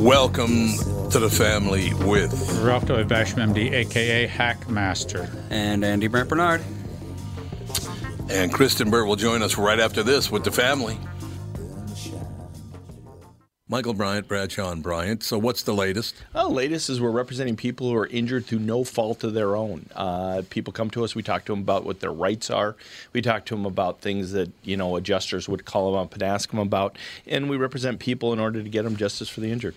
Welcome to the family with Ralph W. Basham, MD, aka Hackmaster. And Andy Brant Barnard. and Kristen Burr will join us right after this with the family. Michael Bryant, Bradshaw and Bryant. So what's the latest? Well, latest is we're representing people who are injured through no fault of their own. Uh, people come to us. We talk to them about what their rights are. We talk to them about things that you know adjusters would call them up and ask them about, and we represent people in order to get them justice for the injured.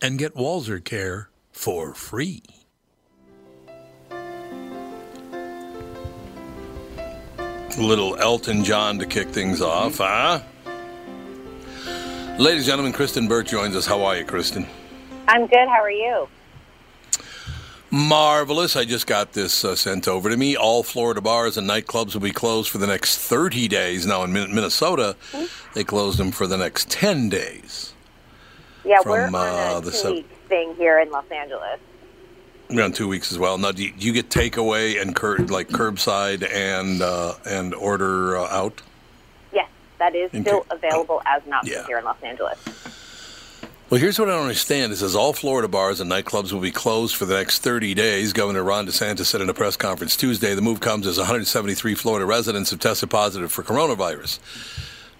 and get Walser Care for free. Little Elton John to kick things off, huh? Ladies and gentlemen, Kristen Burt joins us. How are you, Kristen? I'm good. How are you? Marvelous. I just got this uh, sent over to me. All Florida bars and nightclubs will be closed for the next 30 days. Now, in Minnesota, they closed them for the next 10 days. Yeah, From, we're on uh, a the two sub- week thing here in Los Angeles. We're on two weeks as well. Now, do you, do you get takeaway and cur- like curbside and uh, and order uh, out? Yes, that is Okay. still available as an option Yeah. here in Los Angeles. Well, here's what I don't understand. It says all Florida bars and nightclubs will be closed for the next 30 days. Governor Ron DeSantis said in a press conference Tuesday the move comes as 173 Florida residents have tested positive for coronavirus.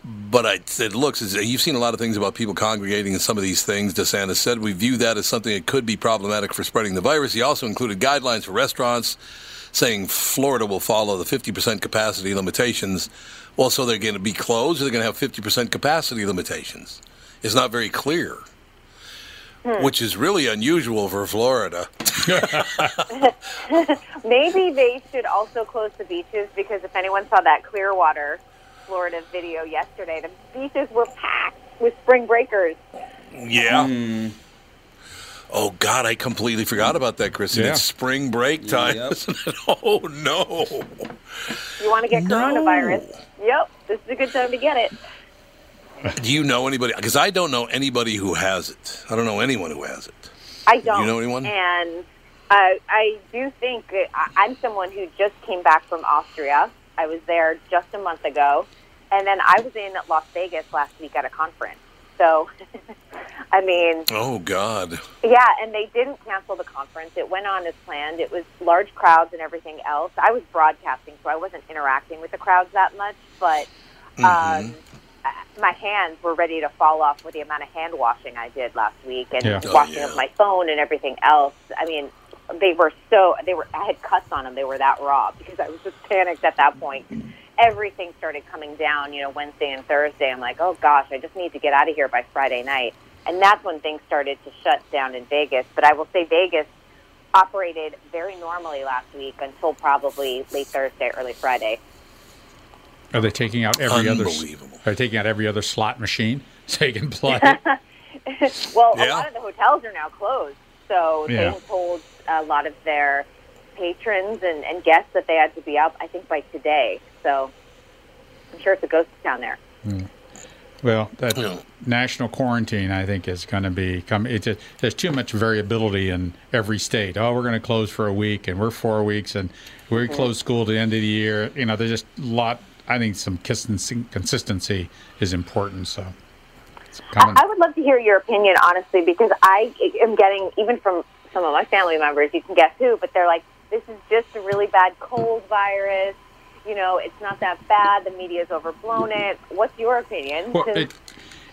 But I, it looks you've seen a lot of things about people congregating in some of these things. DeSantis said we view that as something that could be problematic for spreading the virus. He also included guidelines for restaurants, saying Florida will follow the 50% capacity limitations. Well, so they're going to be closed, or they're going to have 50% capacity limitations. It's not very clear, hmm. which is really unusual for Florida. Maybe they should also close the beaches because if anyone saw that Clearwater, Florida video yesterday, the beaches were packed with spring breakers. Yeah. Oh God, I completely forgot about that, Kristen. Yeah. It's spring break time, Yep. isn't it? Oh no. You want to get No. coronavirus? Yep, this is a good time to get it. Do you know anybody? Because I don't know anybody who has it. I don't know anyone who has it. I don't. You know anyone? And uh, I do think I- I'm someone who just came back from Austria. I was there just a month ago, and then I was in Las Vegas last week at a conference. So, I mean, Oh God. yeah, and they didn't cancel the conference. It went on as planned. It was large crowds and everything else. I was broadcasting, so I wasn't interacting with the crowds that much, but um, uh, my hands were ready to fall off with the amount of hand washing I did last week and Yeah. Oh, washing yeah. of my phone and everything else. I mean, they were so they were. I had cuts on them. They were that raw because I was just panicked at that point. Everything started coming down. You know, Wednesday and Thursday. I'm like, oh gosh, I just need to get out of here by Friday night. And that's when things started to shut down in Vegas. But I will say Vegas operated very normally last week until probably late Thursday, early Friday. Are they taking out every other? Unbelievable. Are they taking out every other slot machine so you can play? Well, a lot of the hotels are now closed, so they Yeah. have told a lot of their patrons and, and guests that they had to be up. I think by today. So I'm sure it's a ghost town there. Hmm. Well, that Yeah. national quarantine, I think, is going to be coming. It's a, there's too much variability in every state. Oh, we're going to close for a week, and we're four weeks, and we hmm. close school to the end of the year. You know, there's just a lot. I think some consistency, consistency is important. So. I, I would love to hear your opinion, honestly, because I am getting, even from some of my family members, you can guess who, but they're like, this is just a really bad cold virus. You know, it's not that bad. The media's overblown it. What's your opinion? Well, it,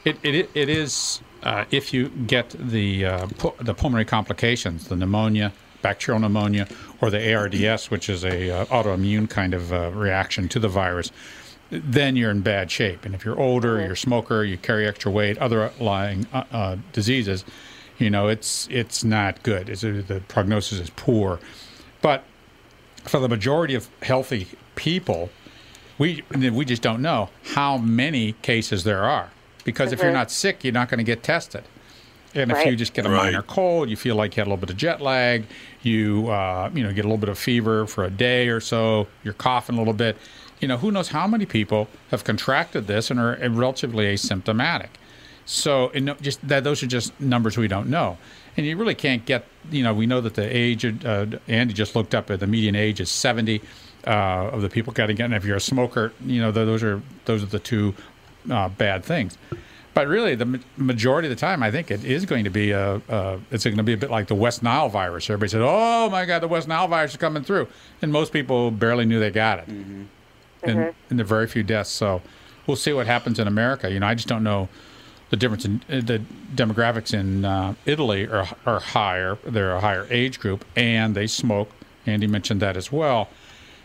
it, it, it is uh, if you get the uh, pu- the pulmonary complications, the pneumonia, bacterial pneumonia, or the ARDS, which is a uh, autoimmune kind of uh, reaction to the virus, then you're in bad shape. And if you're older, you're a smoker, you carry extra weight, other lying uh, uh, diseases, you know it's it's not good. It's, uh, the prognosis is poor. But for the majority of healthy people, we we just don't know how many cases there are because if you're not sick, you're not going to get tested. And if you just get a Right. minor cold, you feel like you had a little bit of jet lag, you uh, you know get a little bit of fever for a day or so, you're coughing a little bit. You know, who knows how many people have contracted this and are relatively asymptomatic. So, and just that those are just numbers we don't know, and you really can't get. You know, we know that the age. Uh, Andy just looked up at the median age is seventy uh, of the people getting it. And if you're a smoker, you know those are those are the two uh, bad things. But really, the majority of the time, I think it is going to be a. Uh, it's going to be a bit like the West Nile virus. Everybody said, "Oh my God, the West Nile virus is coming through," and most people barely knew they got it, and, and there are very few deaths. So we'll see what happens in America. You know, I just don't know the difference in uh, the demographics in uh, Italy are, are higher. They're a higher age group, and they smoke. Andy mentioned that as well.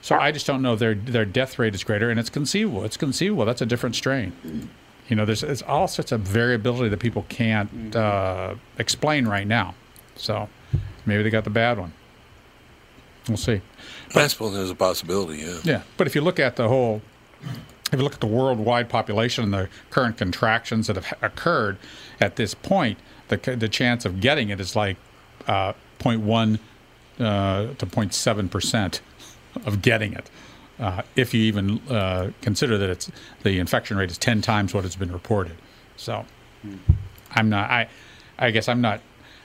So I just don't know their their death rate is greater, and it's conceivable. It's conceivable. That's a different strain. You know, there's, there's all sorts of variability that people can't uh, explain right now. So maybe they got the bad one. We'll see. But, I suppose there's a possibility. Yeah. Yeah, but if you look at the whole, if you look at the worldwide population and the current contractions that have occurred at this point, the the chance of getting it is like uh, 0.1 uh, to 0.7 percent of getting it. Uh, if you even uh, consider that it's the infection rate is 10 times what has been reported. So I'm not I I guess I'm not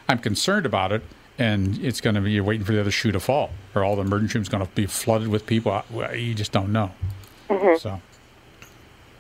I'm concerned about it and it's going to be you're waiting for the other shoe to fall or all the emergency rooms going to be flooded with people you just don't know. So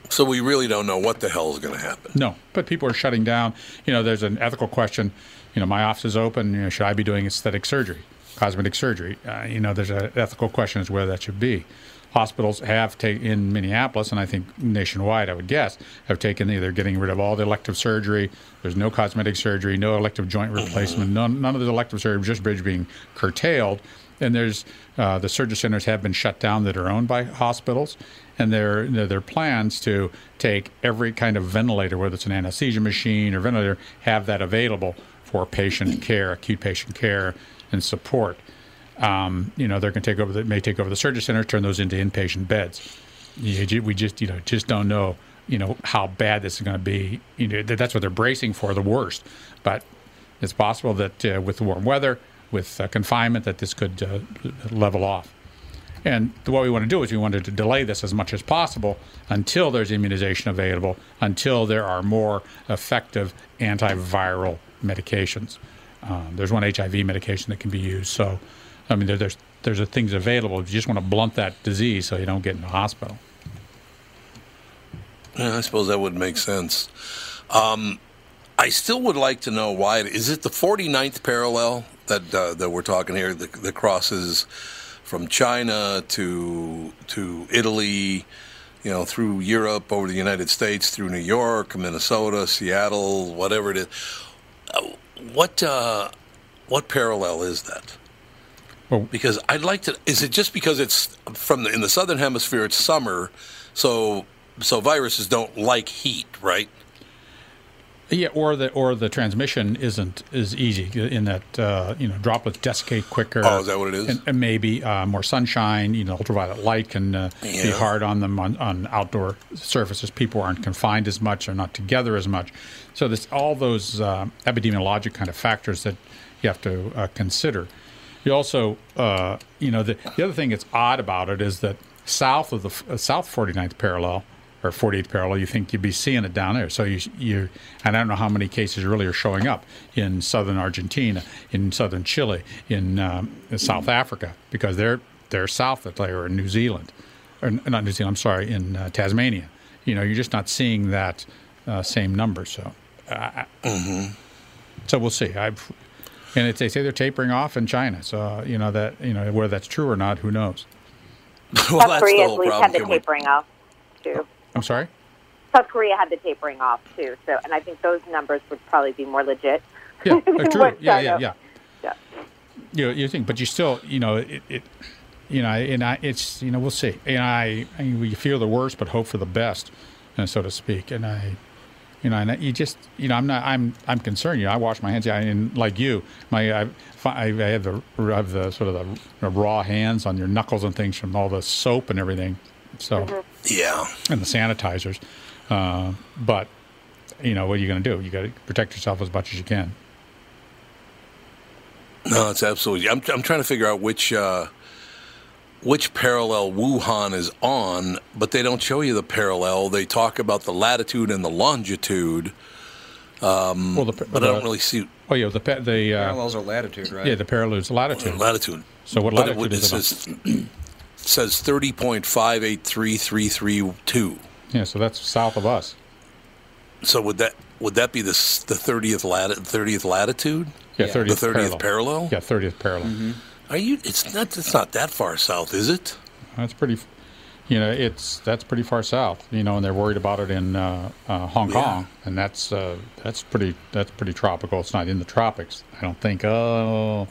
So we really don't know what the hell is going to happen. no, but people are shutting down. You know, there's an ethical question. You know, my office is open. You know, should I be doing aesthetic surgery, cosmetic surgery? Uh, you know, there's an ethical question as where that should be. Hospitals have taken in Minneapolis, and I think nationwide, I would guess, have taken either getting rid of all the elective surgery. There's no cosmetic surgery, no elective joint replacement, none, none of the elective surgery, just bridge being curtailed. And there's uh, the surgery centers have been shut down that are owned by hospitals, and their there there plans to take every kind of ventilator, whether it's an anesthesia machine or ventilator, have that available for patient care, acute patient care, and support. Um, you know, they're going to take over the may take over the surgery center, turn those into inpatient beds. You, we just you know just don't know you know how bad this is going to be. You know that's what they're bracing for, the worst. But it's possible that uh, with the warm weather, with uh, confinement, that this could uh, level off. And what we want to do is we wanted to delay this as much as possible until there's immunization available, until there are more effective antiviral medications. Um, there's one HIV medication that can be used. So, I mean, there, there's there's things available. You just want to blunt that disease so you don't get in the hospital. Yeah, I suppose that would make sense. Um, I still would like to know why. Is it the 49th parallel that uh, that we're talking here that, that crosses from China to to Italy, you know, through Europe, over the United States, through New York, Minnesota, Seattle, whatever it is. Uh, what uh, what parallel is that? Well, Because I'd like to. Is it just because it's from the, in the southern hemisphere? It's summer, so so viruses don't like heat, right? Yeah, or the or the transmission isn't as easy in that uh, you know droplets desiccate quicker. Oh, is that what it is? And, and maybe uh, more sunshine. You know, ultraviolet light can uh, be hard on them on, on outdoor surfaces. People aren't confined as much, they're not together as much. So there's all those uh, epidemiologic kind of factors that you have to uh, consider. You also, uh, you know, the, the other thing that's odd about it is that south of the uh, south 49th parallel or 48th parallel, you think you'd be seeing it down there. So you, you, and I don't know how many cases really are showing up in southern Argentina, in southern Chile, in, um, in South Africa, because they're they're south of there, or in New Zealand, or not New Zealand. I'm sorry, in uh, Tasmania. You know, you're just not seeing that uh, same number. So, uh, so we'll see. I've, and it's, they say they're tapering off in China. So uh, you know that you know whether that's true or not, who knows? well, South that's Korea the at whole least problem. had the tapering off too. I'm sorry. South Korea had the tapering off too. So, and I think those numbers would probably be more legit. Yeah, uh, true. Yeah, yeah, yeah. Yeah. You you think, but you still, you know, it, it you know, and I, it's, you know, we'll see. And I, I mean, we fear the worst, but hope for the best, uh, so to speak. And I, you know, and I- you just, you know, I'm not, I'm, I'm concerned. You know, I wash my hands, I, and like you, my, I, I have the, I have the sort of the raw hands on your knuckles and things from all the soap and everything. So, Yeah. and the sanitizers. Uh, but, you know, what are you going to do? You got to protect yourself as much as you can. No, it's absolutely. I'm, I'm trying to figure out which uh, which parallel Wuhan is on, but they don't show you the parallel. They talk about the latitude and the longitude, Well, the, but I don't really see Oh yeah, the the uh, Parallels are latitude, right? yeah the parallels is latitude. latitude. So what But it, latitude would- it is it? on? says says thirty point five eight three three three two. Yeah, so that's south of us. So would that would that be the the thirtieth lat thirtieth latitude? Yeah, Yeah. thirtieth The 30th parallel? Yeah, thirtieth parallel. Mm-hmm. Are you? It's not. It's not that far south, is it? That's pretty. You know, it's that's pretty far south. You know, and they're worried about it in uh, uh, Hong Yeah. Kong, and that's uh, that's pretty that's pretty tropical. It's not in the tropics. I don't think. Oh,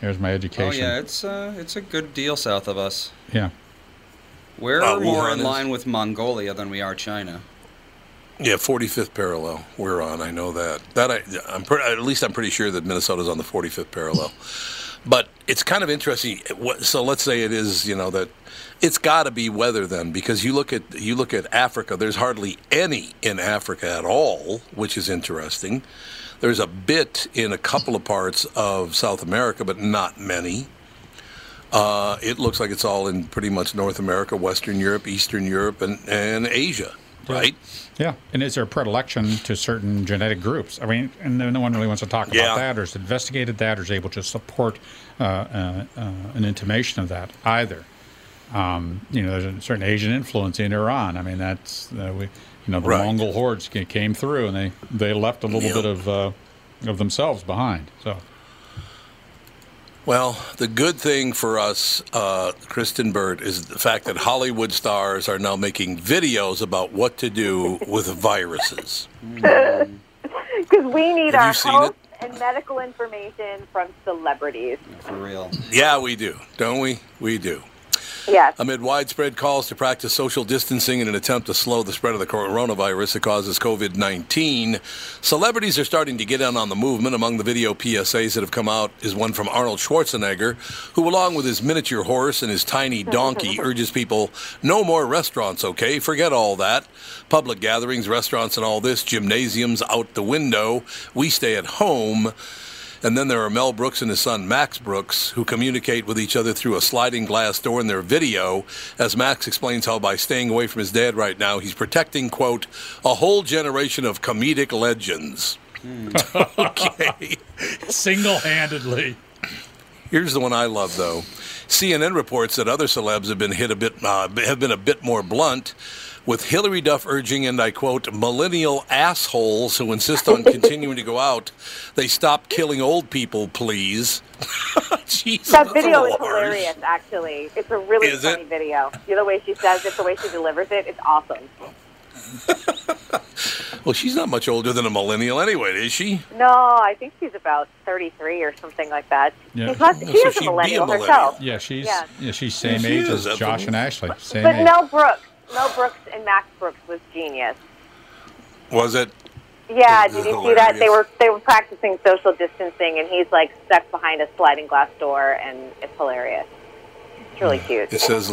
here's my education. Oh yeah, it's uh, it's a good deal south of us. yeah. We're Uh, more Wuhan in is- line with Mongolia than we are China. Yeah, 45th parallel. We're on. I know that. That I, I'm pre- at least I'm pretty sure that Minnesota's on the 45th parallel. But it's kind of interesting. So let's say it is, you know, that it's got to be weather then, because you look at you look at Africa. There's hardly any in Africa at all, which is interesting. There's a bit in a couple of parts of South America, but not many. Uh, it looks like it's all in pretty much North America, Western Europe, Eastern Europe, and, and Asia, right? Yeah, and is there a predilection to certain genetic groups? I mean, and no one really wants to talk Yeah. about that, or has investigated that, or is able to support uh, uh, uh, an intimation of that either. Um, you know, there's a certain Asian influence in Iran. I mean, that's uh, we, you know, the Right. Mongol hordes came through, and they they left a little Yep. bit of uh, of themselves behind. So Well, the good thing for us, uh, Kristen Burt, is the fact that Hollywood stars are now making videos about what to do with viruses. Because we need Have our you seen and medical information from celebrities. For real. Yeah, we do, don't we? We do. Yes. Amid widespread calls to practice social distancing in an attempt to slow the spread of the coronavirus that causes COVID 19, celebrities are starting to get in on the movement. Among the video PSAs that have come out is one from Arnold Schwarzenegger, who, along with his miniature horse and his tiny donkey, urges people no more restaurants, okay? Forget all that. Public gatherings, restaurants, and all this, gymnasiums out the window. We stay at home. And then there are Mel Brooks and his son Max Brooks, who communicate with each other through a sliding glass door in their video, as Max explains how by staying away from his dad right now, he's protecting, quote, a whole generation of comedic legends. okay. single-handedly. Here's the one I love, though. CNN reports that other celebs have been hit a bit, uh, have been a bit more blunt. With Hilary Duff urging, and I quote, millennial assholes who insist on continuing to go out, they stop killing old people, please. Jesus, That video is harsh. hilarious, actually. It's a really Is funny it? video. You know, the way she says it, the way she delivers it, it's awesome. Well, she's not much older than a millennial anyway, is she? No, I think she's about 33 or something like that. Yeah. She's not, So she is she'd a be a millennial millennial. herself. Yeah, she's Yeah. yeah, she's same She age is, as Josh and Ashley. Same But age. Mel Brooks, Mel Brooks and Max Brooks was genius. Was it? Yeah, did you see that? They were they were practicing social distancing, and he's like stuck behind a sliding glass door, and it's hilarious. It's really hmm. cute. It says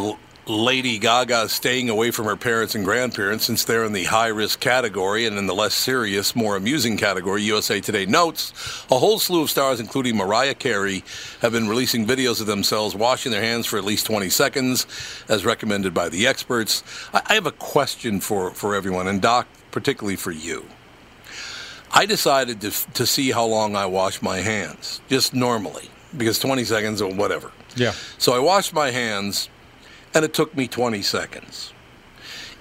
Lady Gaga is staying away from her parents and grandparents since they're in the high risk category and in the less serious, more amusing category. USA Today notes a whole slew of stars, including Mariah Carey, have been releasing videos of themselves washing their hands for at least 20 seconds, as recommended by the experts. I, I have a question for, for everyone, and Doc, particularly for you. I decided to, to see how long I wash my hands, just normally, because 20 seconds or whatever. Yeah. So I washed my hands, and it took me 20 seconds.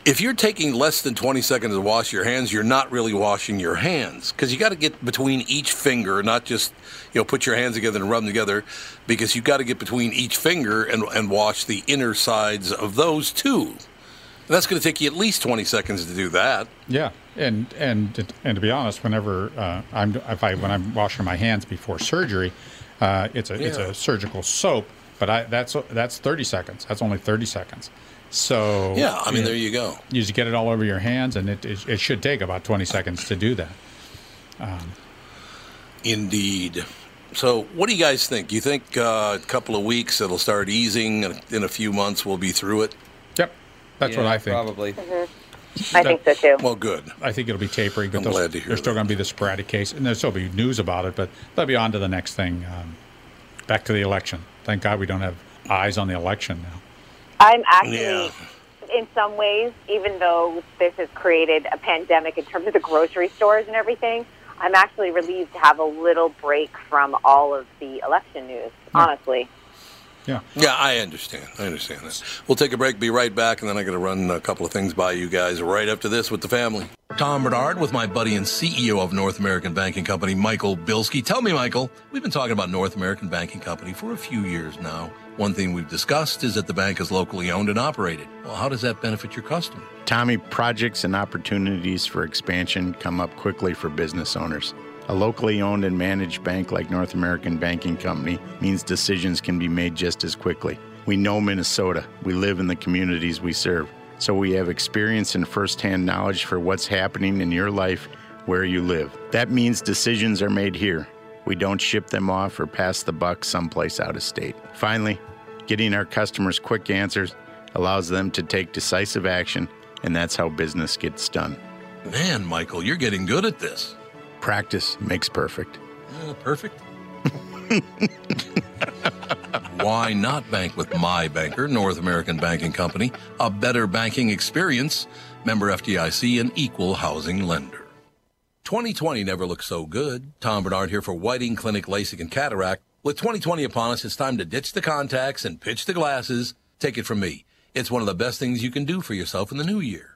If you're taking less than 20 seconds to wash your hands, you're not really washing your hands because you got to get between each finger, not just you know put your hands together and rub them together, because you've got to get between each finger and, and wash the inner sides of those too. And that's going to take you at least 20 seconds to do that. Yeah, and and and to be honest, whenever uh, I'm if I when I'm washing my hands before surgery, uh, it's a it's a surgical soap, but I that's that's 30 seconds. That's only 30 seconds. So Yeah, I mean know, there you go. you just get it all over your hands, and it it, it should take about 20 seconds to do that. Indeed. So, what do you guys think? You think uh, a couple of weeks it'll start easing, and in a few months we'll be through it? Yep, that's what I think. Probably. I think so too. Well, good. I think it'll be tapering, but I'm glad to hear there's still going to be the sporadic case, and there'll still be news about it, but they'll be on to the next thing. Um, back to the election. Thank God we don't have eyes on the election now. I'm actually, Yeah. in some ways, even though this has created a pandemic in terms of the grocery stores and everything, I'm actually relieved to have a little break from all of the election news. Honestly. Yeah. Yeah, I understand. I understand that. We'll take a break, be right back, and then I got to run a couple of things by you guys right after this with the family. Tom Barnard with my buddy and CEO of North American Banking Company, Michael Bilski. Tell me, Michael, we've been talking about North American Banking Company for a few years now. One thing we've discussed is that the bank is locally owned and operated. Well, how does that benefit your customer? Tommy, projects and opportunities for expansion come up quickly for business owners. A locally owned and managed bank like North American Banking Company means decisions can be made just as quickly. We know Minnesota. We live in the communities we serve. So we have experience and firsthand knowledge for what's happening in your life where you live. That means decisions are made here. We don't ship them off or pass the buck someplace out of state. Finally, getting our customers quick answers allows them to take decisive action, and that's how business gets done. Man, Michael, you're getting good at this. Practice makes perfect. Uh, perfect. Why not bank with my banker, North American Banking Company? A better banking experience. Member FDIC, an equal housing lender. 2020 never looked so good. Tom Barnard here for Whiting Clinic LASIK and Cataract. With 2020 upon us, it's time to ditch the contacts and pitch the glasses. Take it from me. It's one of the best things you can do for yourself in the new year.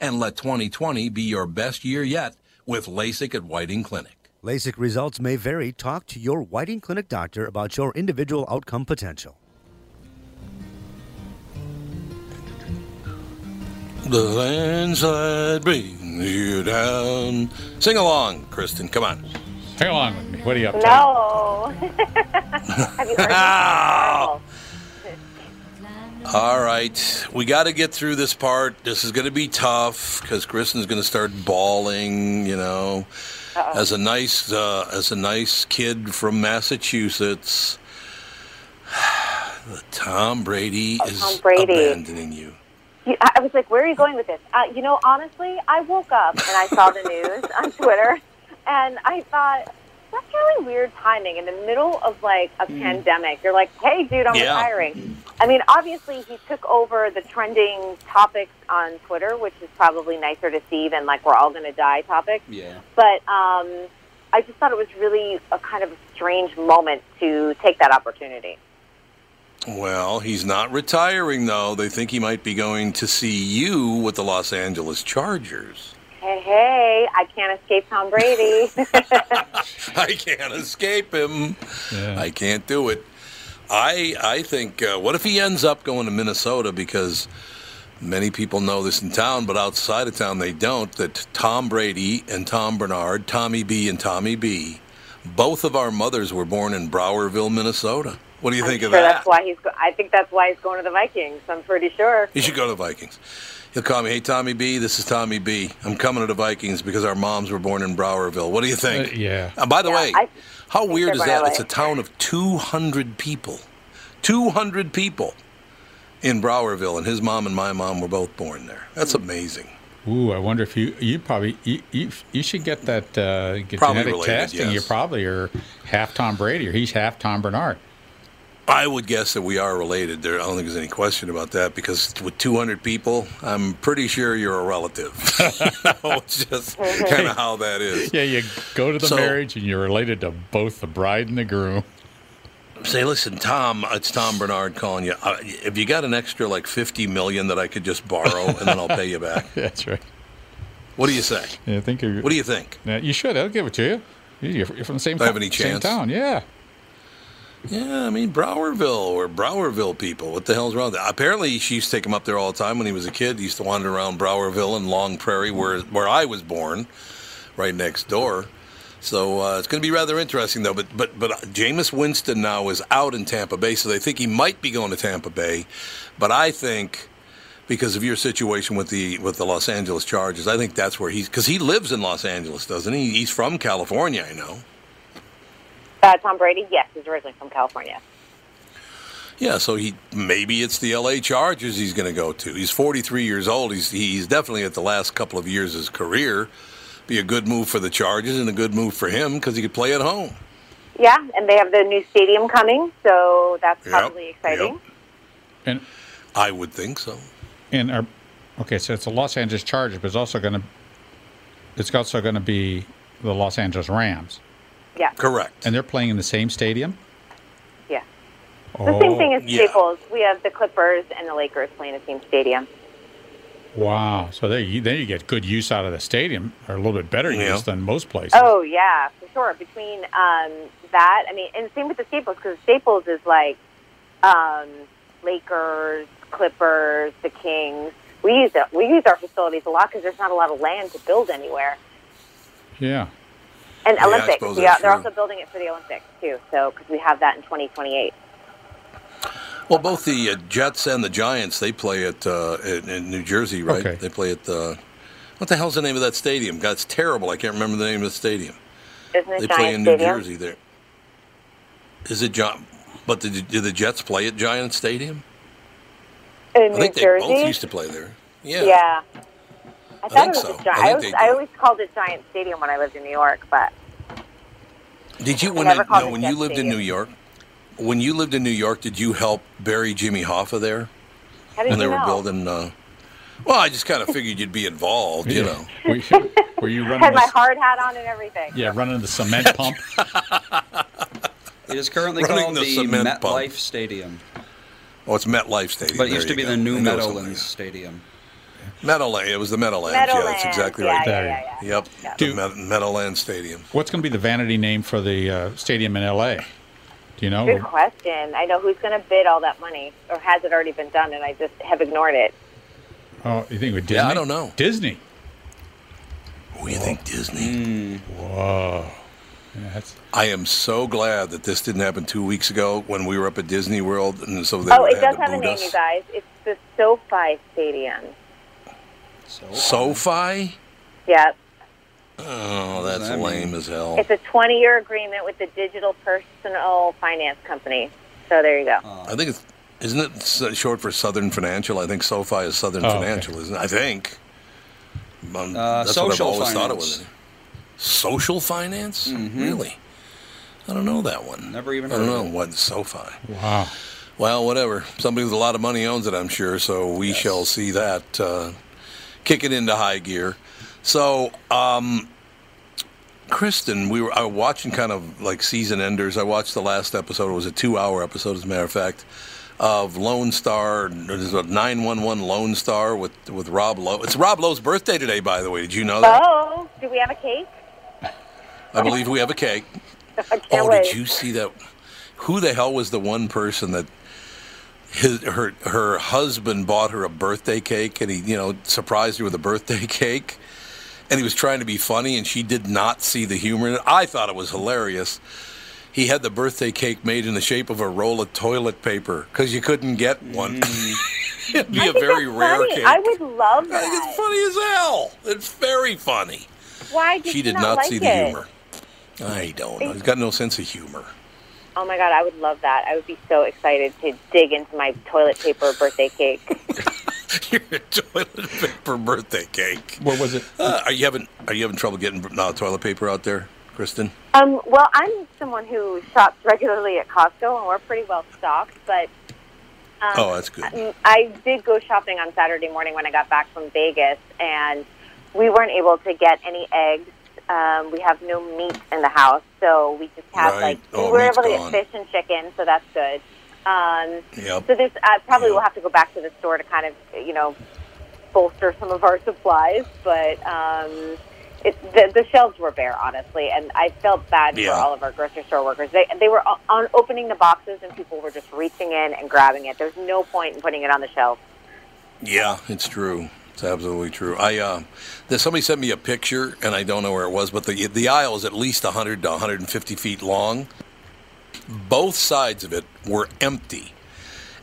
And let 2020 be your best year yet with LASIK at Whiting Clinic. LASIK results may vary. Talk to your Whiting Clinic doctor about your individual outcome potential. The landslide brings you down. Sing along, Kristen. Come on. Sing along with me. What are you up to? No. Have you heard Ow. this? All right. We got to get through this part. This is going to be tough because Kristen's going to start bawling, you know. As a nice uh, as a nice kid from Massachusetts, Tom Brady is Oh, Tom Brady. abandoning you. You- I I was like, where are you going with this? Uh, you know, honestly, I woke up and I saw the news on Twitter, and I thought that's really weird timing in the middle of like a pandemic. You're like, hey, dude, I'm Yeah. retiring. I mean, obviously, he took over the trending topics on Twitter, which is probably nicer to see than like we're all going to die topic. Yeah. But um, I just thought it was really a kind of a strange moment to take that opportunity. Well, he's not retiring, though. They think he might be going to see you with the Los Angeles Chargers. Hey, hey, I can't escape Tom Brady. I can't escape him. Yeah. I can't do it. I I think. Uh, what if he ends up going to Minnesota? Because many people know this in town, but outside of town they don't. That Tom Brady and Tom Barnard, Tommy B and Tommy B, both of our mothers were born in Browerville, Minnesota. What do you think I'm of sure that? that's why he's. Go- I think that's why he's going to the Vikings. I'm pretty sure. he should go to the Vikings. He'll call me, hey, Tommy B, this is Tommy B. I'm coming to the Vikings because our moms were born in Browerville. What do you think? Uh, yeah. Uh, by the Yeah, way, I how think weird is that? LA. It's a town of 200 people. 200 people in Browerville, and his mom and my mom were both born there. That's Hmm. amazing. Ooh, I wonder if you you probably you you, you should get that uh, get genetic related, testing. You probably are half Tom Brady or he's half Tom Barnard. I would guess that we are related. There, I don't think there's any question about that because with 200 people, I'm pretty sure you're a relative. it's just kind of how that is. Yeah, you go to the So- marriage and you're related to both the bride and the groom. Say, listen, Tom, it's Tom Barnard calling you. Uh, have you got an extra like 50 million that I could just borrow and then I'll pay you back? That's right. What do you say? Yeah, I think you're. What do you think? Yeah, you should. I'll give it to you. You're you're from the same. Do I have town- any same town. Yeah. Yeah, I mean Browerville or Browerville people. What the hell's wrong? with that? Apparently, she used to take him up there all the time when he was a kid. He used to wander around Browerville and Long Prairie, where where I was born, right next door. So uh, it's going to be rather interesting, though. But but but Jameis Winston now is out in Tampa Bay, so they think he might be going to Tampa Bay. But I think because of your situation with the with the Los Angeles Chargers, I think that's where he's because he lives in Los Angeles, doesn't he? He's from California, I know. Uh, Tom Brady, yes, he's originally from California. Yeah, so he maybe it's the L.A. Chargers he's going to go to. He's 43 years old. He's he's definitely at the last couple of years of his career. Be a good move for the Chargers and a good move for him because he could play at home. Yeah, and they have the new stadium coming, so that's Yep, probably exciting. yep. And I would think so. and our okay, so it's the Los Angeles Chargers, but it's also going to it's also going to be the Los Angeles Rams, Yeah, Correct. and they're playing in the same stadium. yeah. The Oh, same thing as yeah. Staples. We have the Clippers and the Lakers playing the same stadium. Wow! So there, you, then you get good use out of the stadium, or a little bit better Yeah. use than most places. Oh yeah, for sure. Between um, that, I mean, and same with the Staples because Staples is like um, Lakers, Clippers, the Kings. We use it. We use our facilities a lot because there's not a lot of land to build anywhere. Yeah. And Yeah, Olympics, yeah, they're true. also building it for the Olympics too. So because we have that in 2028. Well, both the uh, Jets and the Giants they play at uh, in, in New Jersey, right? Okay. They play at uh, what the hell's the name of that stadium? God, it's terrible. I can't remember the name of the stadium. Isn't it They Giant play in New Stadium? Jersey there. Is it John? But did, did the Jets play at Giant Stadium? In I New think they Jersey. both used to play there. Yeah. Yeah. I thought think it was so. a I Gi- I, think always, they I always called it Giant Stadium when I lived in New York, but Did you I when, never they, no, it when you lived in New York? When you lived in New York, did you help bury Jimmy Hoffa there how did when they you were know? building? Uh, well, I just kind of figured you'd be involved, you Yeah. know. Were you, were you running? Had my The, hard hat on and everything. yeah, running the cement pump. It is currently Running called the the, MetLife. Stadium, Oh, it's MetLife Stadium. but it There used to be go. the new I knew it was something Meadowlands Stadium. That. Meadowlands. It was the Meadowlands. Yeah, that's exactly yeah, right. Yeah, There yeah, you yeah, Yep. Yeah. The Med- Meadowlands Stadium. What's going to be the vanity name for the uh, stadium in L.A.? Do you know? Good question. I know who's going to bid all that money, or has it already been done, and I just have ignored it. Oh, you think with Disney? Yeah, I don't know. Disney. What do you think, Disney? Whoa. Yeah, that's, I am so glad that this didn't happen two weeks ago when we were up at Disney World, and so they Oh, it does have a name, us. you guys. It's the SoFi Stadium. So SoFi? Yep. Oh, that's that mean? lame as hell. It's a 20-year agreement with the digital personal finance company. So there you go. I think it's Isn't it short for Southern Financial? I think SoFi is Southern Oh, okay. Financial, isn't it? I think. Um, Uh, that's what I've social always thought it was. Social finance? Really? I don't know that one. Never even I don't know of it. what SoFi. Wow. Well, whatever. Somebody with a lot of money owns it, I'm sure. So we shall see that uh, kick it into high gear. So, um, Kristen, we were I was watching kind of like season enders. I watched the last episode. It was a two-hour episode, as a matter of fact, of Lone Star. There's a 911 Lone Star with with Rob Lowe. It's Rob Lowe's birthday today, by the way. Did you know that? Oh, do we have a cake? I believe we have a cake. Oh, wait. did you see that? Who the hell was the one person that his her her husband bought her a birthday cake and he you know surprised her with a birthday cake, and he was trying to be funny and she did not see the humor in it. I thought it was hilarious. He had the birthday cake made in the shape of a roll of toilet paper because you couldn't get one. Mm. It'd be I a very rare funny. cake. I would love that. I think it's funny as hell. It's very funny. Why did she you did not, not, like see it? the humor. I don't know. He's got no sense of humor. Oh my god, I would love that. I would be so excited to dig into my toilet paper birthday cake. Your toilet paper birthday cake. What was it? Uh, are you having Are you having trouble getting uh, toilet paper out there, Kristen? Um, well, I'm someone who shops regularly at Costco, and we're pretty well stocked. But um, Oh, that's good. I- I did go shopping on Saturday morning when I got back from Vegas, and we weren't able to get any eggs. Um, we have no meat in the house, so we just have Right. like Oh, we were able to gone. get fish and chicken, so that's good. Um, Yep. so this uh, probably Yeah. will have to go back to the store to kind of you know bolster some of our supplies, but um, it, the, the shelves were bare, honestly, and I felt bad Yeah. for all of our grocery store workers. They they were on opening the boxes, and people were just reaching in and grabbing it. There's no point in putting it on the shelf. Yeah, it's true. It's absolutely true. I uh, somebody sent me a picture, and I don't know where it was, but the the aisle is at least 100 to 150 feet long. Both sides of it were empty,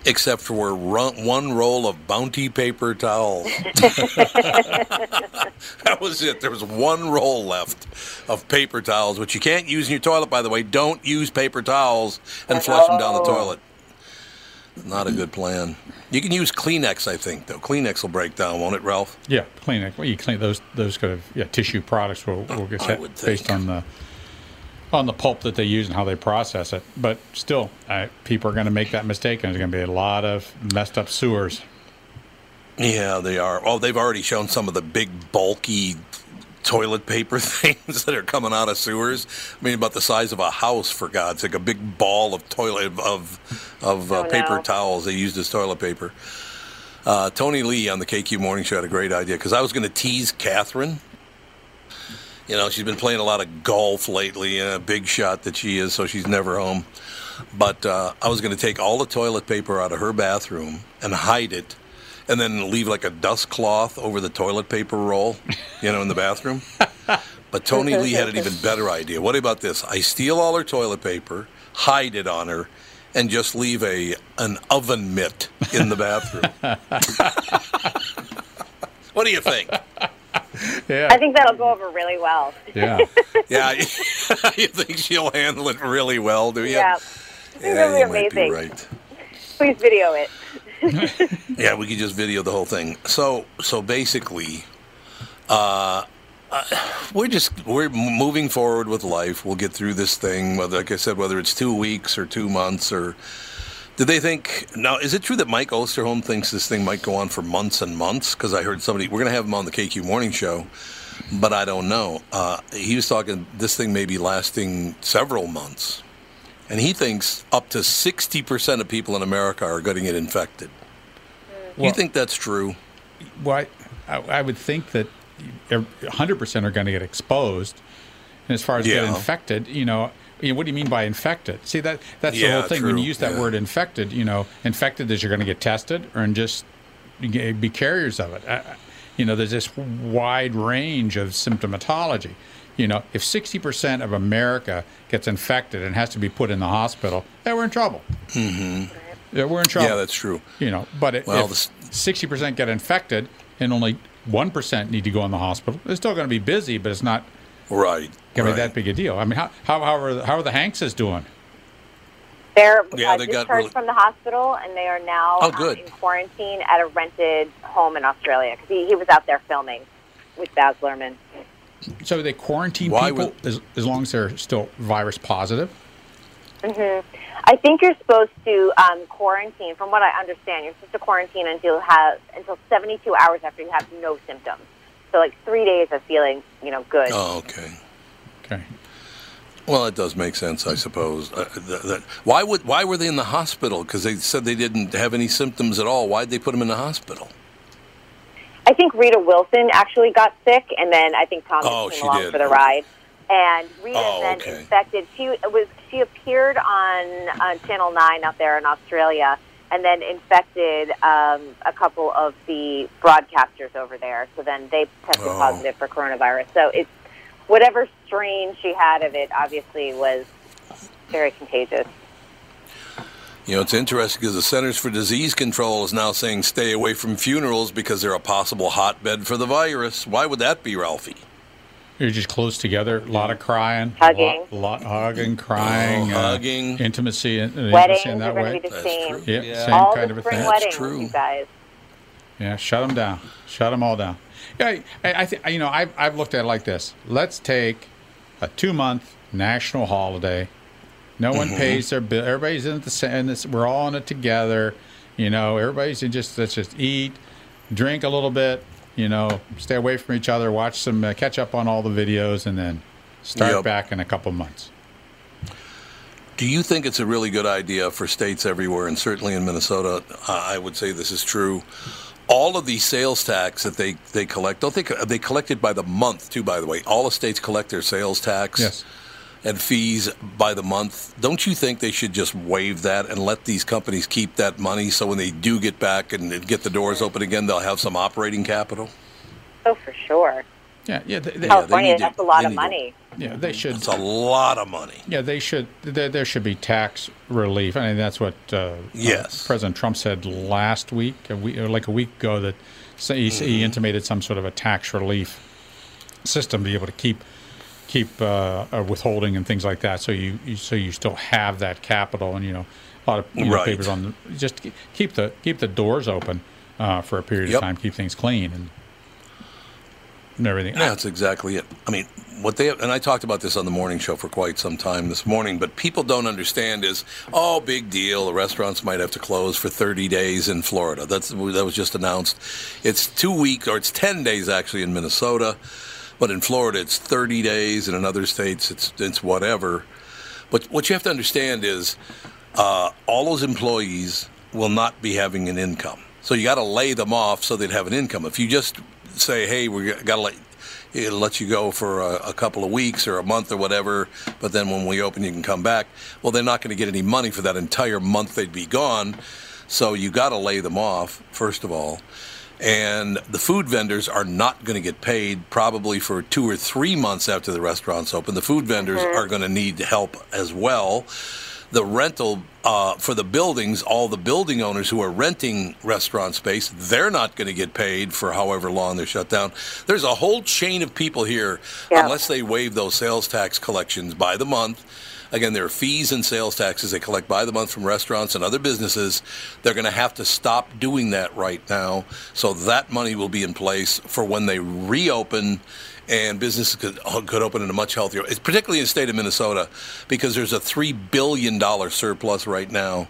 except for run, one roll of Bounty paper towels. that was it. There was one roll left of paper towels, which you can't use in your toilet, by the way. Don't use paper towels and flush them down the toilet. Not a good plan. You can use Kleenex, I think, though. Kleenex will break down, won't it, Ralph? Yeah, Kleenex. Well, you clean those those kind of yeah tissue products will, will get I set would based think. on the on the pulp that they use and how they process it. But still, uh, people are going to make that mistake, and there's going to be a lot of messed up sewers. Yeah, they are. Oh, they've already shown some of the big, bulky toilet paper things that are coming out of sewers. I mean, about the size of a house, for God's sake, a big ball of toilet of of uh, Oh, paper no. towels they used as toilet paper. Uh, Tony Lee on the KQ Morning Show had a great idea because I was going to tease Catherine. You know, she's been playing a lot of golf lately, and a big shot that she is, so she's never home. But uh, I was going to take all the toilet paper out of her bathroom and hide it, and then leave like a dust cloth over the toilet paper roll, you know, in the bathroom. But Tony Lee had an even better idea. What about this? I steal all her toilet paper, hide it on her, and just leave a an oven mitt in the bathroom. what do you think? Yeah, I think that'll go over really well. yeah. Yeah, you think she'll handle it really well, do you? Yeah, it's Yeah, really you might be amazing. right. Please video it. Yeah, we could just video the whole thing. So, so basically, uh, uh, we're just we're moving forward with life. We'll get through this thing. Whether, like I said, whether it's two weeks or two months or. Did they think now? Is it true that Mike Osterholm thinks this thing might go on for months and months? Because I heard somebody we're going to have him on the KQ Morning Show, but I don't know. Uh, he was talking this thing may be lasting several months, and he thinks up to sixty percent of people in America are going to get infected. you think that's true? Well, I, I would think that 100% are going to get exposed. And as far as get infected, you know, what do you mean by infected? See that that's the whole thing. When you use that Yeah. word infected, you know, infected is you're going to get tested or and just be carriers of it. I- you know, there's this wide range of symptomatology. You know, if 60% of America gets infected and has to be put in the hospital, then we're in trouble. Mm-hmm. Yeah, we're in trouble. Yeah, that's true. You know, but it, Well, if this- sixty percent get infected and only one percent need to go in the hospital, it's still going to be busy, but it's not Right. going to be that big a deal. I mean, how how how are the, how are the Hankses doing? They're Yeah, uh, they got discharged really- from the hospital, and they are now Oh, um, in quarantine at a rented home in Australia because he, he was out there filming with Baz Luhrmann. So they quarantine Why people would- as, as long as they're still virus positive. hmm I think you're supposed to um, quarantine. From what I understand, you're supposed to quarantine until have until 72 hours after you have no symptoms. So like three days of feeling, you know, good. Oh, okay. Okay. Well, it does make sense, I suppose. Uh, th- that, why would why were they in the hospital? Because they said they didn't have any symptoms at all. Why'd they put them in the hospital? I think Rita Wilson actually got sick, and then I think Thomas Oh, came along did. for the ride. And Rita Oh, then okay. infected. She was she appeared on uh, Channel Nine out there in Australia, and then infected um, a couple of the broadcasters over there. So then they tested Oh. positive for coronavirus. So it's whatever strain she had of it, obviously was very contagious. You know, it's interesting because the Centers for Disease Control is now saying stay away from funerals because they're a possible hotbed for the virus. Why would that be, Ralphie? You're just close together, a lot of crying, Hugging. a lot, lot hugging, crying, Oh, uh, hugging. intimacy, uh, intimacy Weddings in that way. be the That's same. true. Yeah, Yeah. same All kind of a spring thing. That's true. you guys. Yeah, shut them down. Shut them all down. Yeah, I, I, I think you know I've I've looked at it like this. Let's take a two month national holiday. No one Mm-hmm. pays their bill. Everybody's in the same. We're all in it together. You know, everybody's in just let's just eat, drink a little bit. You know, stay away from each other. Watch some, uh, catch up on all the videos, and then start Yep. back in a couple months. Do you think it's a really good idea for states everywhere, and certainly in Minnesota, I would say this is true? All of these sales tax that they, they collect, don't they? They collect it by the month too. By the way, all the states collect their sales tax Yes. And fees by the month. Don't you think they should just waive that and let these companies keep that money so when they do get back and get the doors open again, they'll have some operating capital? Oh, for sure. Yeah, yeah, they, they, California, need to- a lot they of need to- money. yeah. They should. It's a lot of money. Yeah, they should. There, there should be tax relief. I mean, that's what uh, Yes. uh, President Trump said last week, a week, or like a week ago, that so he, Mm-hmm. he intimated some sort of a tax relief system to be able to keep keep uh, withholding and things like that. So you, you so you still have that capital, and you know a lot of you know, Right. papers on the, just keep the keep the doors open uh, for a period Yep. of time, keep things clean and. And everything. Yeah, that's exactly it. I mean, what they and I talked about this on the morning show for quite some time this morning, but people don't understand is, oh, big deal. The restaurants might have to close for 30 days in Florida. That's that was just announced. It's two weeks or it's 10 days actually in Minnesota, but in Florida it's 30 days, and in other states it's it's whatever. But what you have to understand is, uh, all those employees will not be having an income. So you got to lay them off so they'd have an income. If you just say, "Hey, we got to let it'll let you go for a, a couple of weeks or a month or whatever," but then when we open, you can come back. Well, they're not going to get any money for that entire month they'd be gone. So you got to lay them off first of all. And the food vendors are not going to get paid probably for two or three months after the restaurants open. The food vendors are going to need help as well. The rental uh, for the buildings, all the building owners who are renting restaurant space, they're not going to get paid for however long they're shut down. There's a whole chain of people here, Yeah. unless they waive those sales tax collections by the month. Again, there are fees and sales taxes they collect by the month from restaurants and other businesses. They're going to have to stop doing that right now. So that money will be in place for when they reopen and businesses could, could open in a much healthier It's particularly in the state of Minnesota because there's a $3 billion surplus right now.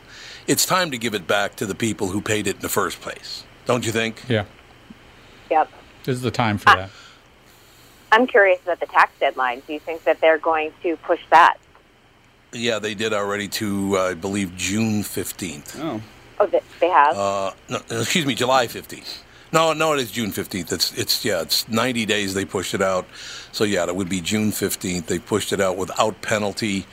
It's time to give it back to the people who paid it in the first place. Don't you think? Yeah, Yep. this is the time for that. I'm curious about the tax deadline. Do you think that they're going to push that? Yeah, they did already to, uh, I believe, June 15th. Oh, Oh, they have. Uh, no, excuse me, July 15th. No, no, it is June 15th. It's, it's, yeah, it's 90 days they pushed it out. So, yeah, it would be June 15th. They pushed it out without penalty,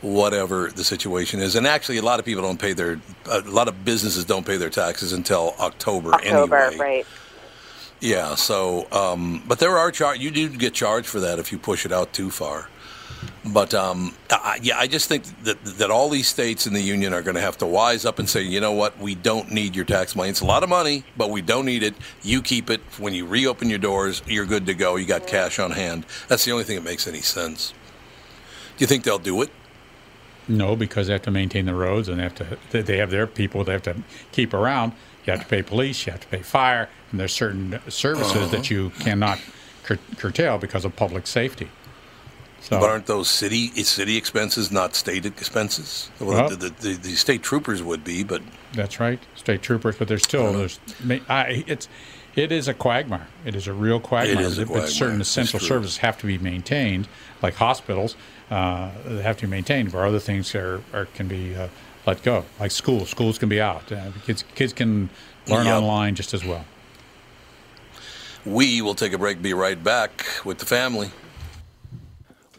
whatever the situation is. And actually, a lot of people don't pay their, a lot of businesses don't pay their taxes until October, October, anyway. right? Yeah, so, um, but there are char- you do get charged for that if you push it out too far. But um, I, yeah, I just think that that all these states in the union are going to have to wise up and say, you know what, we don't need your tax money. It's a lot of money, but we don't need it. You keep it. When you reopen your doors, you're good to go. You got cash on hand. That's the only thing that makes any sense. Do you think they'll do it? No, because they have to maintain the roads and they have to. they- have their people they have to keep around. You have to pay police. You have to pay fire, and there's certain services that you cannot cur- curtail because of public safety. So, But aren't those city city expenses not state expenses? Well, Well- the, the, the, state troopers would be, but That's right, state troopers. But there's still there's I, it's it is a quagmire. It is a real quagmire. is a But certain essential services have to be maintained, like hospitals. Uh, they have to be maintained, where other things are, are can be uh, let go, like schools. Schools can be out. Uh, kids kids can learn Yep. online just as well. we will take a break. Be right back with the family.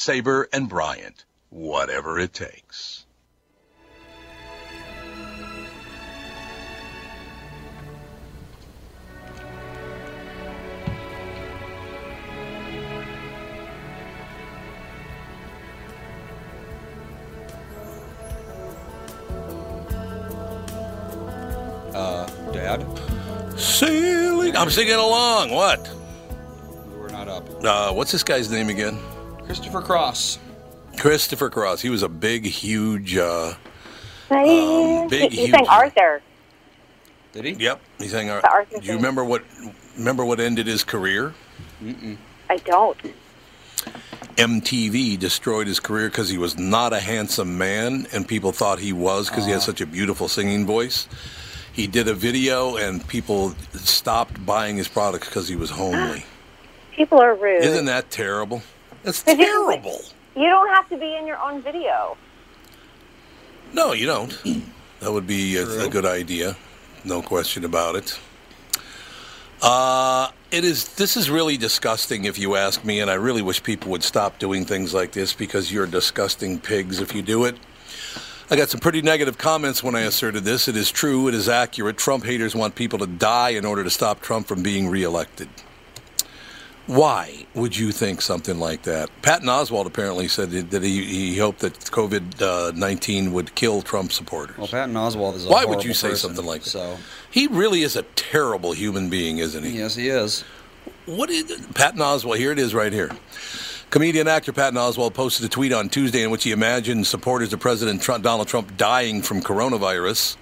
Sabre and Bryant, whatever it takes. Uh, Dad, Sailing. I'm singing along. What? we were not up. Uh, what's this guy's name again? Christopher Cross. Christopher Cross. He was a big, huge. Uh, Um, big, he, he sang Arthur. Did he? yep, he sang. The Arthur Do you remember what? Remember what ended his career? I don't. MTV destroyed his career because he was not a handsome man, and people thought he was because he had such a beautiful singing voice. He did a video, and people stopped buying his products because he was homely. People are rude. Isn't that terrible? That's terrible. You don't have to be in your own video. No, you don't. That would be a, a good idea, no question about it. Uh, it is. This is really disgusting, if you ask me, and I really wish people would stop doing things like this because you're disgusting pigs if you do it. I got some pretty negative comments when I asserted this. It is true. It is accurate. Trump haters want people to die in order to stop Trump from being reelected. Why would you think something like that? Patton Oswalt apparently said that he, he hoped that COVID uh, 19 would kill Trump supporters. Well, Patton Oswalt is a Why would you say person, something like that? So, He really is a terrible human being, isn't he? yes, he is. What is Patton Oswalt? Here it is, right here. Comedian actor Patton Oswalt posted a tweet on Tuesday in which he imagined supporters of President Trump, Donald Trump dying from coronavirus.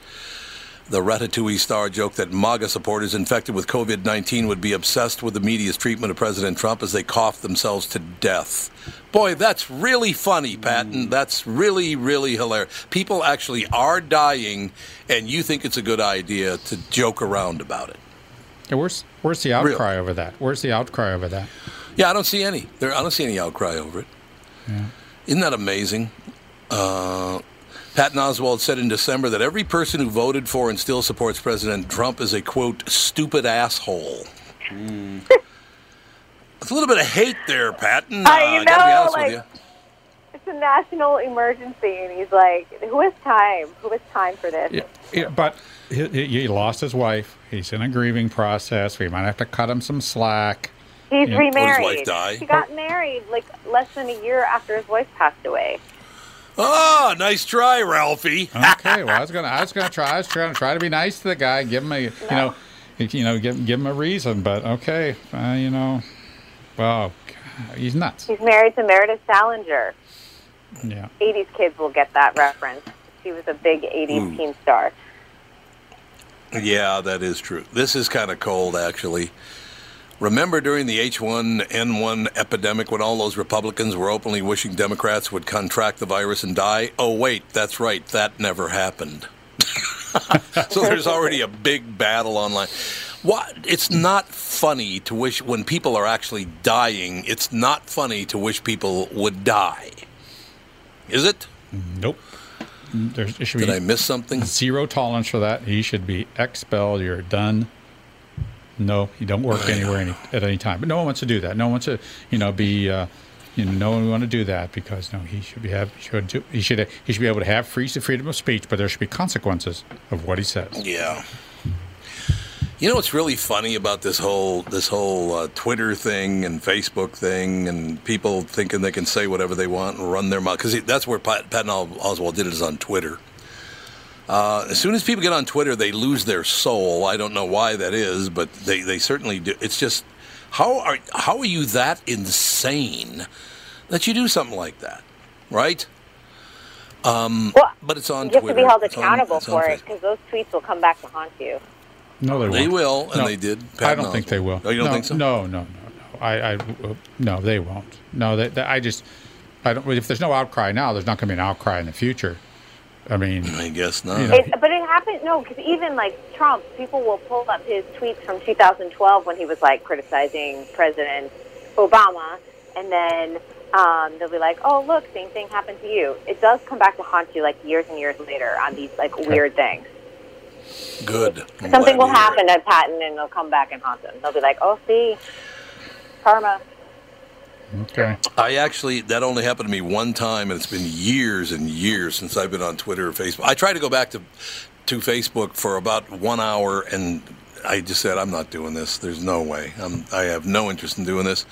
The Ratatouille star joked that MAGA supporters infected with COVID 19 would be obsessed with the media's treatment of President Trump as they coughed themselves to death. Boy, that's really funny, Patton. That's really, really hilarious. People actually are dying, and you think it's a good idea to joke around about it. Yeah, where's where's the Really? outcry over that? Where's the outcry over that? Yeah, I don't see any. There, I don't see any outcry over it. Isn't that amazing? Uh, Patton Oswalt said in December that every person who voted for and still supports President Trump is a quote stupid asshole. It's a little bit of hate there, Patton. Uh, I I gotta be know, honest like- with you. It's a national emergency, and he's like, "Who has time? Who has time for this?" Yeah, yeah, but he, he he lost his wife. He's in a grieving process. We might have to cut him some slack. He's Yeah. remarried. Will his wife die? He got married like less than a year after his wife passed away. Ah, nice try, Ralphie. Okay, well, I was gonna, I was gonna try, I was trying to try to be nice to the guy, give him a, you know, you know, give, give him a reason, but okay, uh, you know, well, God, he's nuts. He's married to Meredith Salinger. Yeah. 80s kids will get that reference. She was a big 80s teen star. Yeah, that is true. This is kind of cold, actually. Remember during the H1N1 epidemic when all those Republicans were openly wishing Democrats would contract the virus and die? Oh, wait, that's right. That never happened. so there's already a big battle online. What? It's not funny to wish when people are actually dying. It's not funny to wish people would die. Is it? Nope. There's, Did be I miss something? zero tolerance for that. He should be expelled. You're done. No, you don't work anywhere any, at any time. But no one wants to do that. No one wants to, you know, be, uh, you know, no one want to do that because no, he should be have should do, he should he should be able to have free freedom of speech, but there should be consequences of what he says. Yeah. You know what's really funny about this whole this whole uh, Twitter thing and Facebook thing and people thinking they can say whatever they want and run their mouth because that's where Pat, Patton Oswalt did it is on Twitter. Uh, as soon as people get on Twitter, they lose their soul. I don't know why that is, but they, they certainly do. It's just how are how are you that insane that you do something like that, right? Um, Well, but it's on Twitter. You have to be held accountable on for it because those tweets will come back to haunt you. No, they, They won't. will, and No, they did. I don't think they will. Oswalt. Oh, you don't no, think so? No, no, no, no. I, I, uh, no, they won't. No, they, they, I just, I don't. If there's no outcry now, there's not going to be an outcry in the future. I mean, I guess not. You know, It, but it happened, no, because even like Trump, people will pull up his tweets from 2012 when he was like criticizing President Obama, and then um, they'll be like, oh, look, same thing happened to you. It does come back to haunt you like years and years later on these like weird things. Good. I'm Something will to hear happen at Patton and they'll come back and haunt them. They'll be like, oh, see, karma. Okay. I actually that only happened to me one time, and it's been years and years since I've been on Twitter or Facebook. I tried to go back to to Facebook for about one hour, and I just said, I'm not doing this. There's no way. I'm, I have no interest in doing this.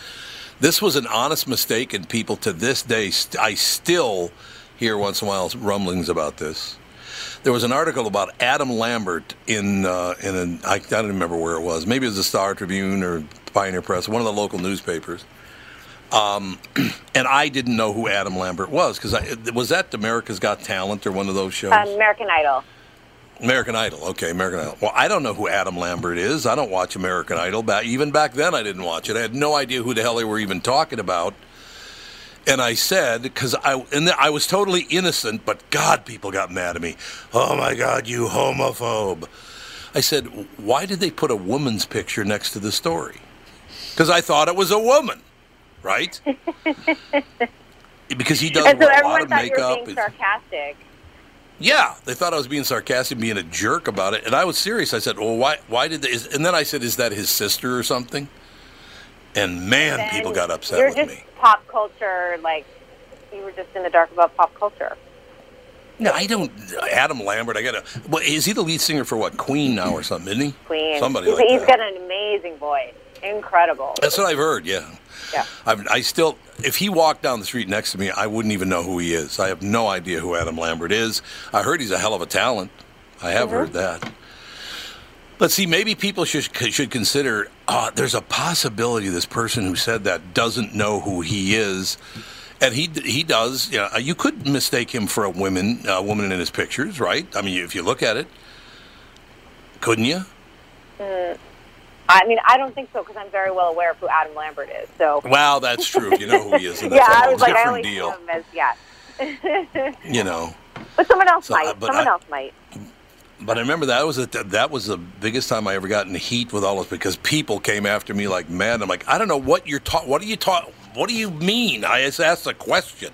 This was an honest mistake, and people to this day, st- I still hear once in a while rumblings about this. There was an article about Adam Lambert in uh, in an I, I don't remember where it was. Maybe it was the Star Tribune or Pioneer Press, one of the local newspapers. Um, and I didn't know who Adam Lambert was because was that America's Got Talent or one of those shows? Um, American Idol. American Idol. Okay, American Idol. Well, I don't know who Adam Lambert is. I don't watch American Idol. Back, even back then, I didn't watch it. I had no idea who the hell they were even talking about. And I said, because I and I was totally innocent, but God, people got mad at me. Oh my God, you homophobe! I said, why did they put a woman's picture next to the story? Because I thought it was a woman, right? because he does and so a lot of thought you were makeup. being sarcastic. yeah, they thought I was being sarcastic, being a jerk about it, and I was serious. I said, "Well, why? Why did?" They, is, and then I said, "Is that his sister or something?" And man, Then people got upset You're with just me. pop culture, like you were just in the dark about pop culture. No, I don't. Adam Lambert, I got to. Well, is he the lead singer for what Queen now or something? Isn't he? Queen. Somebody he's, like he's got an amazing voice. Incredible. That's what I've heard. Yeah. Yeah. I've, I still, if he walked down the street next to me, I wouldn't even know who he is. I have no idea who Adam Lambert is. I heard he's a hell of a talent. I have heard that. But see, maybe people should should consider. Uh, there's a possibility this person who said that doesn't know who he is, and he he does. You, know, you could mistake him for a woman, a woman in his pictures, right? I mean, if you look at it, couldn't you? Mm, I mean, I don't think so because I'm very well aware of who Adam Lambert is. So. Well, that's true. If you know who he is, yeah, that's a I was like, I always deal. him as yeah. You know. but someone else So, uh, might. but Someone I- else might. But I remember that was a, that was the biggest time I ever got in heat with all this because people came after me like mad. I'm like, I don't know what you're taught. What are you taught? What do you mean? I just asked a question.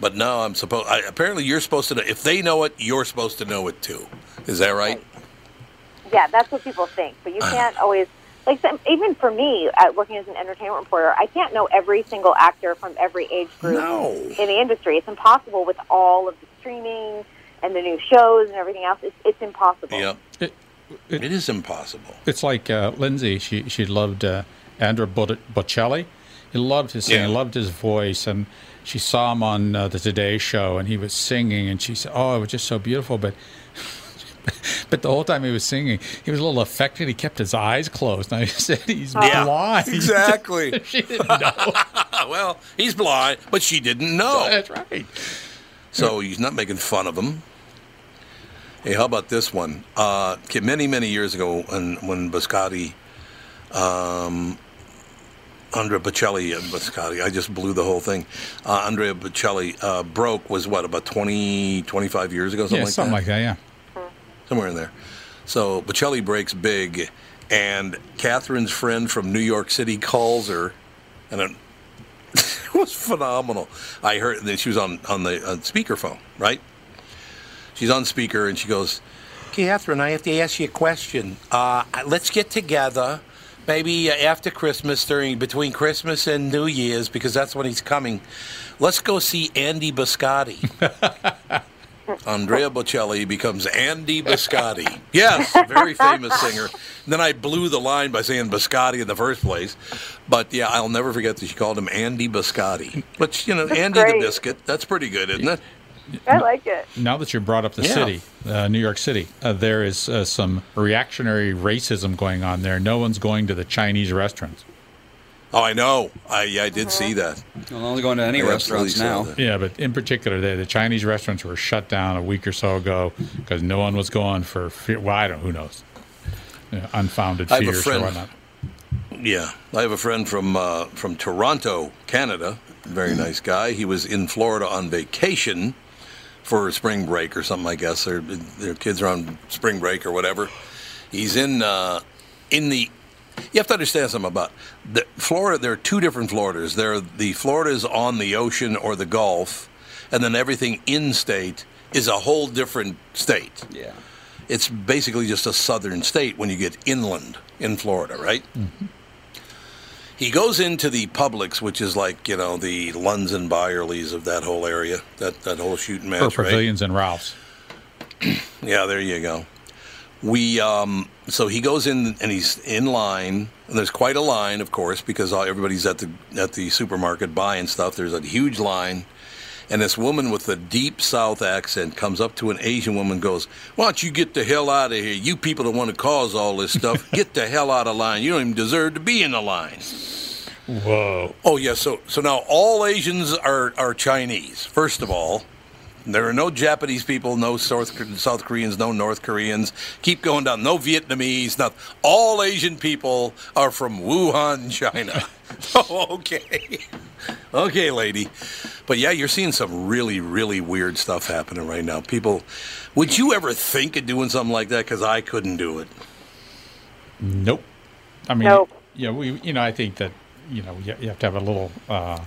But no, I'm supposed. Apparently, you're supposed to know. If they know it, you're supposed to know it too. Is that right? Yeah, that's what people think. But you can't always. Like some, even for me, at working as an entertainment reporter, I can't know every single actor from every age group No. in the industry. It's impossible with all of the streaming and the new shows and everything else. It's, it's impossible. Yeah. It, it is impossible. It's like uh, Lindsay. She she loved uh, Andrea Bot- Bocelli. He loved his singing, Yeah. loved his voice, and she saw him on uh, the Today Show, and he was singing, and she said, "Oh, it was just so beautiful." But but the whole time he was singing, he was a little affected. He kept his eyes closed. Now he said he's Yeah, blind. exactly. she didn't know. well, he's blind, but she didn't know. That's right. So he's not making fun of him. Hey, how about this one? Uh, many, many years ago, when when Biscotti, um, Andrea Bocelli, and Biscotti, I just blew the whole thing. Uh, Andrea Bocelli uh, broke was what about 20, 25 years ago, something yeah, like something that, like that. Yeah. Somewhere in there. So Bocelli breaks big, and Catherine's friend from New York City calls her, and it, was phenomenal. I heard that she was on on the on speakerphone, right? She's on speaker, and she goes, "Catherine, I have to ask you a question. Uh, let's get together." Maybe uh, after Christmas, during between Christmas and New Year's, because that's when he's coming. Let's go see Andy Biscotti. Andrea Bocelli becomes Andy Biscotti. Yes, very famous singer. And then I blew the line by saying Biscotti in the first place. But yeah, I'll never forget that she called him Andy Biscotti. Which, you know, Andy great. the Biscuit, that's pretty good, isn't it? I like it. Now that you brought up the Yeah. city, uh, New York City, uh, there is uh, some reactionary racism going on there. No one's going to the Chinese restaurants. Oh, I know. I, yeah, I did see that. I'm only going to any I restaurants now. Yeah, but in particular, the, the Chinese restaurants were shut down a week or so ago because no one was going for fear. Well, I don't. Who knows? Yeah, unfounded I have a fears or friend- whatnot. Yeah, I have a friend from uh, from Toronto, Canada. Very nice guy. He was in Florida on vacation for spring break or something. I guess their their kids are on spring break or whatever. He's in uh, in the. You have to understand something about the Florida. There are two different Floridas. There are the Floridas on the ocean or the Gulf, and then everything in state is a whole different state. Yeah. It's basically just a southern state when you get inland in Florida, right? Mm-hmm. He goes into the Publix, which is like you know the Lunds and Byerlys of that whole area, that that whole shooting Or match, right? pavilions and Ralph's. Yeah, there you go. We um, so he goes in and he's in line. And there's quite a line, of course, because all- everybody's at the at the supermarket buying stuff. There's a huge line, and this woman with a deep South accent comes up to an Asian woman, and goes, "Why don't you get the hell out of here? You people that want to cause all this stuff, get the hell out of line. You don't even deserve to be in the line." Whoa. Oh yeah, so so now all Asians are are Chinese. First of all, there are no Japanese people, no South South Koreans, no North Koreans. Keep going down. No Vietnamese. Not all Asian people are from Wuhan, China. oh, okay, okay, lady. But yeah, you're seeing some really really weird stuff happening right now. People, would you ever think of doing something like that? Because I couldn't do it. Nope. I mean, Nope. yeah, we, you know, I think that, you know, you, you have to have a little uh,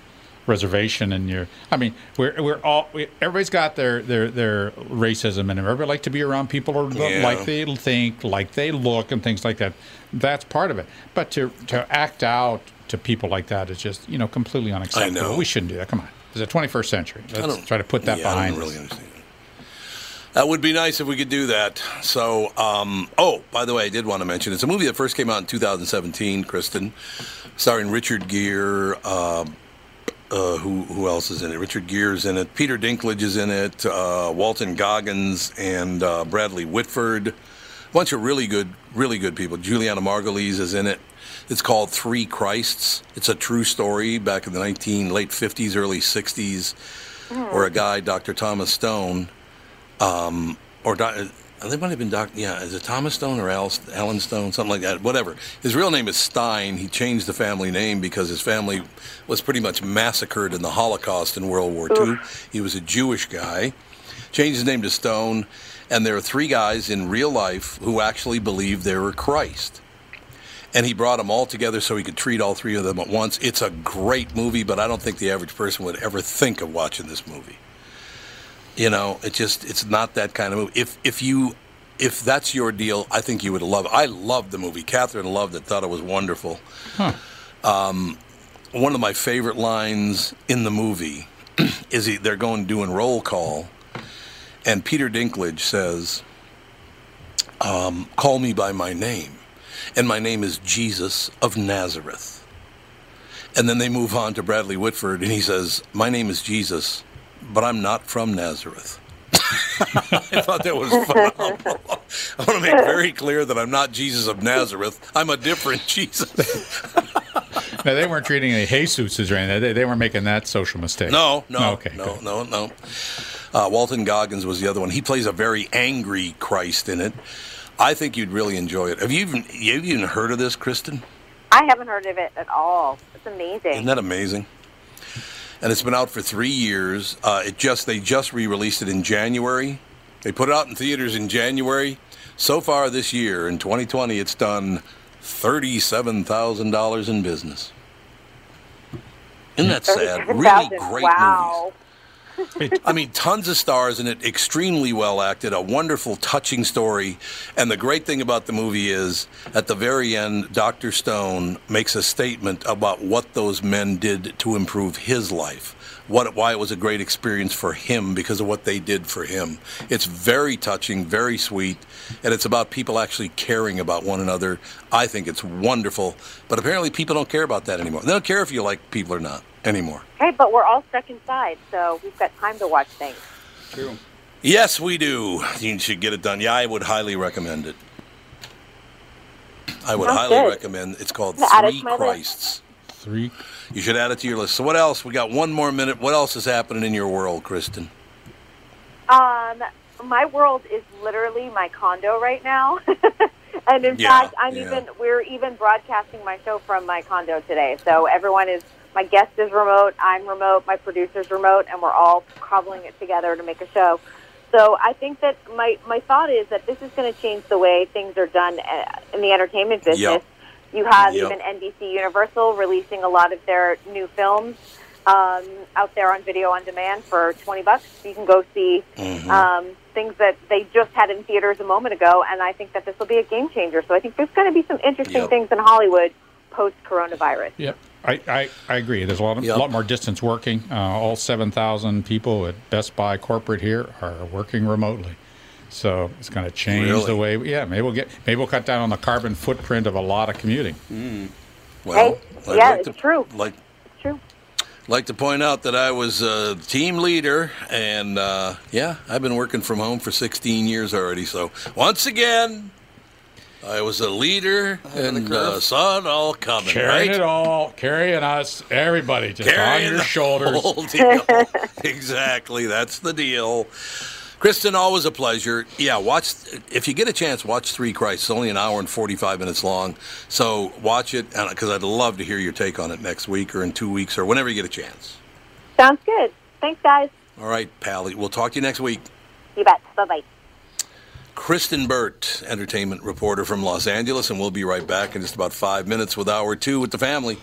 reservation in your. I mean, we're we're all we, everybody's got their their their racism, and everybody like to be around people or Yeah. like they think, like they look, and things like that. That's part of it. But to to act out to people like that is just you know completely unacceptable. know. We shouldn't do that. Come on, it's the 21st century. I Let's don't- try to put that yeah, I behind don't us. really understand. That would be nice if we could do that. So, um, oh, by the way, I did want to mention it's a movie that first came out in 2017, Kristen, starring Richard Gere. Uh, uh, who who else is in it? Richard Gere's in it. Peter Dinklage is in it. Uh, Walton Goggins and uh, Bradley Whitford. A bunch of really good, really good people. Julianna Margulies is in it. It's called Three Christs. It's a true story back in the 19 late 50s, early 60s, where a guy, Dr. Thomas Stone, um, or Uh, they might have been Doc. Yeah, is it Thomas Stone or Al, Alan Stone, something like that? Whatever. His real name is Stein. He changed the family name because his family was pretty much massacred in the Holocaust in World War II. He was a Jewish guy. Changed his name to Stone, and there are three guys in real life who actually believe they were Christ. And he brought them all together so he could treat all three of them at once. It's a great movie, but I don't think the average person would ever think of watching this movie. You know, it just it's not that kind of movie. If if you if that's your deal, I think you would love it. I loved the movie. Catherine loved it, thought it was wonderful. Um, one of my favorite lines in the movie is he, they're going doing roll call, and Peter Dinklage says, um, "Call me by my name," and my name is Jesus of Nazareth. And then they move on to Bradley Whitford, and he says, My name is Jesus, but I'm not from Nazareth. I thought that was phenomenal. I want to make very clear that I'm not Jesus of Nazareth. I'm a different Jesus. now, they weren't treating any Jesus or anything. They, they weren't making that social mistake. No, no, Okay, no, good. no, no. Uh, Walton Goggins was the other one. He plays a very angry Christ in it. I think you'd really enjoy it. Have you even have you even heard of this, Kristen? I haven't heard of it at all. It's amazing. Isn't that amazing? And it's been out for three years. Uh, it just they just re-released it in January. They put it out in theaters in January. So far this year, in 2020, it's done thirty-seven thousand dollars in business. Isn't that sad? Really 37,000. great movies. I mean, tons of stars in it, extremely well acted, a wonderful, touching story. And the great thing about the movie is, at the very end, Dr. Stone makes a statement about what those men did to improve his life. What, why it was a great experience for him because of what they did for him. It's very touching, very sweet, and it's about people actually caring about one another. I think it's wonderful, but apparently people don't care about that anymore. They don't care if you like people or not anymore. Hey, but we're all stuck inside, so we've got time to watch things. True. Yes, we do. You should get it done. Yeah, I would highly recommend it. I would Sounds highly good. recommend. It's called I'm gonna add it Three list. Christs. Three. You should add it to your list. So what else? We got one more minute. What else is happening in your world, Kristen? Um, my world is literally my condo right now, and in Yeah, fact, I'm yeah. even we're even broadcasting my show from my condo today. So everyone is my guest is remote, I'm remote, my producer's remote, and we're all cobbling it together to make a show. So I think that my my thought is that this is going to change the way things are done uh, in the entertainment business. Yep. You have Yep. even NBC Universal releasing a lot of their new films um, out there on video on demand for 20 bucks. You can go see Mm-hmm. um, things that they just had in theaters a moment ago, and I think that this will be a game changer. So I think there's going to be some interesting Yep. things in Hollywood post coronavirus. Yep. I, I, I agree. There's a lot, of, Yep. lot more distance working. Uh, all 7,000 people at Best Buy corporate here are working remotely. So it's going to change Really? the way. Yeah, maybe we'll get maybe we'll cut down on the carbon footprint of a lot of commuting. Well, Hey, yeah, it's true. Like It's true. like to point out that I was a team leader, and uh, yeah, I've been working from home for 16 years already. So once again, I was a leader and uh, saw it all coming. Carrying right? it all, carrying us, everybody just Carrying on your the shoulders. whole deal. exactly, that's the deal. Kristen, always a pleasure. Yeah, watch if you get a chance. Watch Three Christ. It's only an hour and forty-five minutes long, so watch it because I'd love to hear your take on it next week or in two weeks or whenever you get a chance. Sounds good. Thanks, guys. All right, Pally. We'll talk to you next week. You bet. Bye bye. Kristen Burt, entertainment reporter from Los Angeles, and we'll be right back in just about five minutes with hour two with the family.